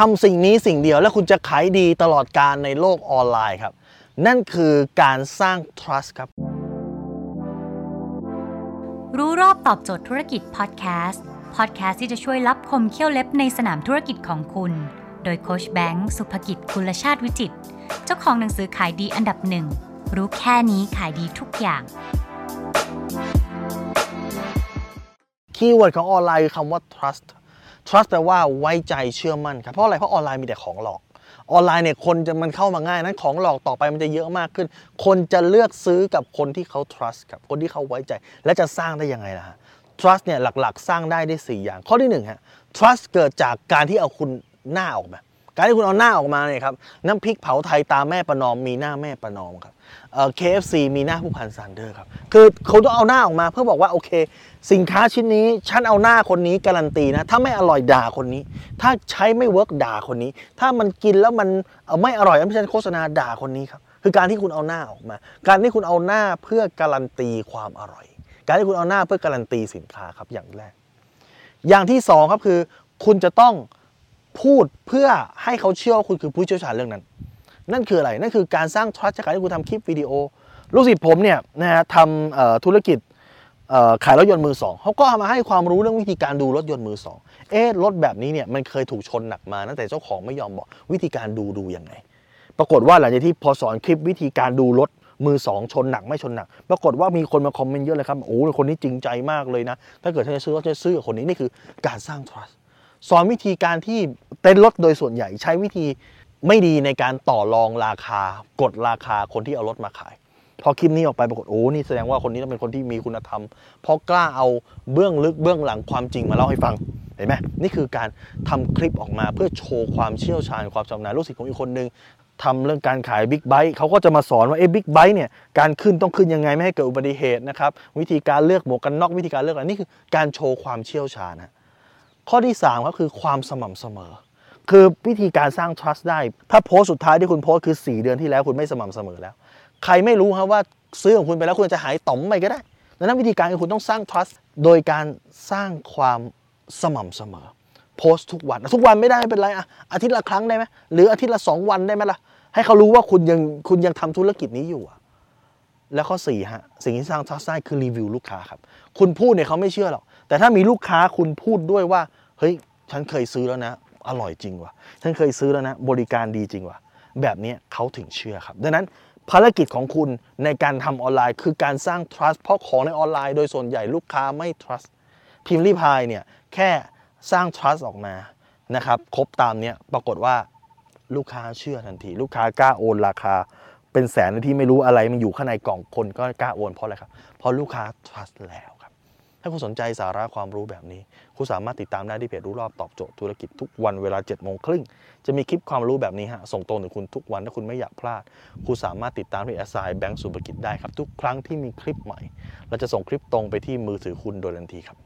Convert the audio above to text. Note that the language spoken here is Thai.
ทำสิ่งนี้สิ่งเดียวแล้วคุณจะขายดีตลอดการในโลกออนไลน์ครับ นั่นคือการสร้าง trust ครับ รู้รอบตอบโจทย์ธุรกิจพอดแคสต์พอดแคสต์ที่จะช่วยรับคมเขี้ยวเล็บในสนามธุรกิจของคุณ โดยโคชแบงค์สุภกิจคุลชาติวิจิตรเจ้าของหนังสือขายดีอันดับหนึ่งรู้แค่นี้ขายดีทุกอย่างkeyword ของออนไลน์คือคำว่า trust trust แปลว่าไว้ใจเชื่อมั่นครับเพราะอะไรเพราะออนไลน์มีแต่ของหลอกออนไลน์เนี่ยคนจะมันเข้ามาง่ายนั้นของหลอกต่อไปมันจะเยอะมากขึ้น คนจะเลือกซื้อกับคนที่เขา trust ครับคนที่เขาไว้ใจ และจะสร้างได้ยังไงล่ะฮะ trust เนี่ยหลักๆ สร้างได้ได้ 4 อย่าง ข้อที่1ฮะ trust เกิดจากการที่เอาคุณหน้าออกมา การที่คุณเอาหน้าออกมาเนี่ยครับน้ำพริกเผาไทยตาแม่ประนอมมีหน้าแม่ประนอมครับเอ่อ KFC มีหน้าผู้พันซันเดอร์ครับคือเขาต้องเอาหน้าออกมาเพื่อบอกว่าโอเค สินค้าชิ้นนี้ฉันเอาหน้าคนนี้การันตีนะถ้าไม่อร่อยด่าคนนี้ ถ้าใช้ไม่เวิร์กด่าคนนี้ ถ้ามันกินแล้วมันไม่อร่อยไม่ใช่โฆษณาด่าคนนี้ครับคือการที่คุณเอาหน้าออกมา การที่คุณเอาหน้าเพื่อการันตีความอร่อย การที่คุณเอาหน้าเพื่อการันตีสินค้าครับอย่างแรก อย่างที่สองครับคือ คุณจะต้อง พูดเพื่อให้เขาเชื่อว่าคุณคือผู้เชี่ยวชาญเรื่องนั้น นั่นคืออะไร นั่นคือการสร้าง trust จากการที่คุณทำคลิปวิดีโอ ลูกศิษย์ผมเนี่ยนะฮะทำธุรกิจขายรถยนต์มือสองเขาก็ามาให้ความรู้เรื่องวิธีการดูรถยนต์มือสองเอ๊ะรถแบบนี้เนี่ยมันเคยถูกชนหนักมาตั้งแต่เจ้าของไม่ยอมบอกวิธีการดูดูยังไง ปรากฏว่าหลังจากที่พอสอนคลิปวิธีการดูรถมือสองชนหนักไม่ชนหนัก ปรากฏว่ามีคนมาคอมเมนต์เยอะเลยครับโอ้คนนี้จริงใจมากเลยนะ ถ้าเกิดฉันจะซื้อรถจะซื้อกับคนนี้นี่คือการสร้าง trust สอนวิธีการที่เต้นรถโดยส่วนใหญ่ใช้วิธีไม่ดีในการต่อรองราคากดราคาคนที่เอารถมาขาย พอคลิปนี้ออกไปปรากฏโอ้นี่แสดงว่าคนนี้ต้องเป็นคนที่มีคุณธรรม เพราะกล้าเอาเบื้องลึกเบื้องหลังความจริงมาเล่าให้ฟังเห็นไหมนี่คือการทำคลิปออกมาเพื่อโชว์ความเชี่ยวชาญความชำนาญลูกศิษย์ของอีกคนนึงทำเรื่องการขายบิ๊กไบค์เขาก็จะมาสอนว่าเอ้บิ๊กไบค์เนี่ยการขึ้นต้องขึ้นยังไงไม่ให้เกิดอุบัติเหตุนะครับวิธีการเลือกหมวกกันน็อกวิธีการเลือกอะไรนี่คือการโชว์ความเชี่ยวชาญนะ ข้อที่3ก็คือความสม่ำเสมอ คือวิธีการสร้าง trust ได้ ถ้าโพสต์สุดท้ายที่คุณโพสต์คือ 4 เดือนที่แล้วคุณไม่สม่ำเสมอแล้ว ใครไม่รู้ครับว่าซื้อของคุณไปแล้วคุณจะหายต่อมไปก็ได้ดังนั้นวิธีการคือคุณต้องสร้าง trust โดยการสร้างความสม่ำเสมอ โพสต์ทุกวัน ทุกวันไม่ได้ไม่เป็นไรอะอาทิตย์ละครั้งได้ไหมหรืออาทิตย์ละ 2 วันได้ไหมล่ะ ให้เขารู้ว่าคุณยังคุณยังทำธุรกิจนี้อยู่อะแล้วข้อ4ฮะสิ่งที่สร้าง trust ได้คือรีวิวลูกค้าครับ คุณพูดเนี่ยเขาไม่เชื่อหรอก แต่ถ้ามีลูกค้าคุณพูดด้วยว่า เฮ้ย ฉันเคยซื้อแล้วนะ อร่อยจริงว่ะ ฉันเคยซื้อแล้วนะ บริการดีจริงว่ะ แบบนี้เขาถึงเชื่อครับ ดังนั้นภารกิจของคุณในการทำออนไลน์คือการสร้าง trust เพราะของในออนไลน์โดยส่วนใหญ่ลูกค้าไม่ trust พิมพ์รีพายเนี่ยแค่สร้าง trust ออกมานะครับครบตามเนี้ยปรากฏว่าลูกค้าเชื่อทันที ลูกค้ากล้าโอนราคา เป็นแสนที่ไม่รู้อะไรมันอยู่ข้างในกล่องคนก็กล้าโอนเพราะอะไรครับ เพราะลูกค้า trust แล้ว ถ้าคุณสนใจสาระความรู้แบบนี้ คุณสามารถติดตามได้ที่เพจรู้รอบตอบโจทย์ธุรกิจทุกวันเวลา7จ็ดโมงครึ่งจะมีคลิปความรู้แบบนี้ฮะส่งตรงถึงคุณทุกวันถ้าคุณไม่อยากพลาด คุณสามารถติดตามที่แอสไซน์แบงก์สุภกิจได้ครับทุกครั้งที่มีคลิปใหม่ เราจะส่งคลิปตรงไปที่มือถือคุณโดยทันทีครับ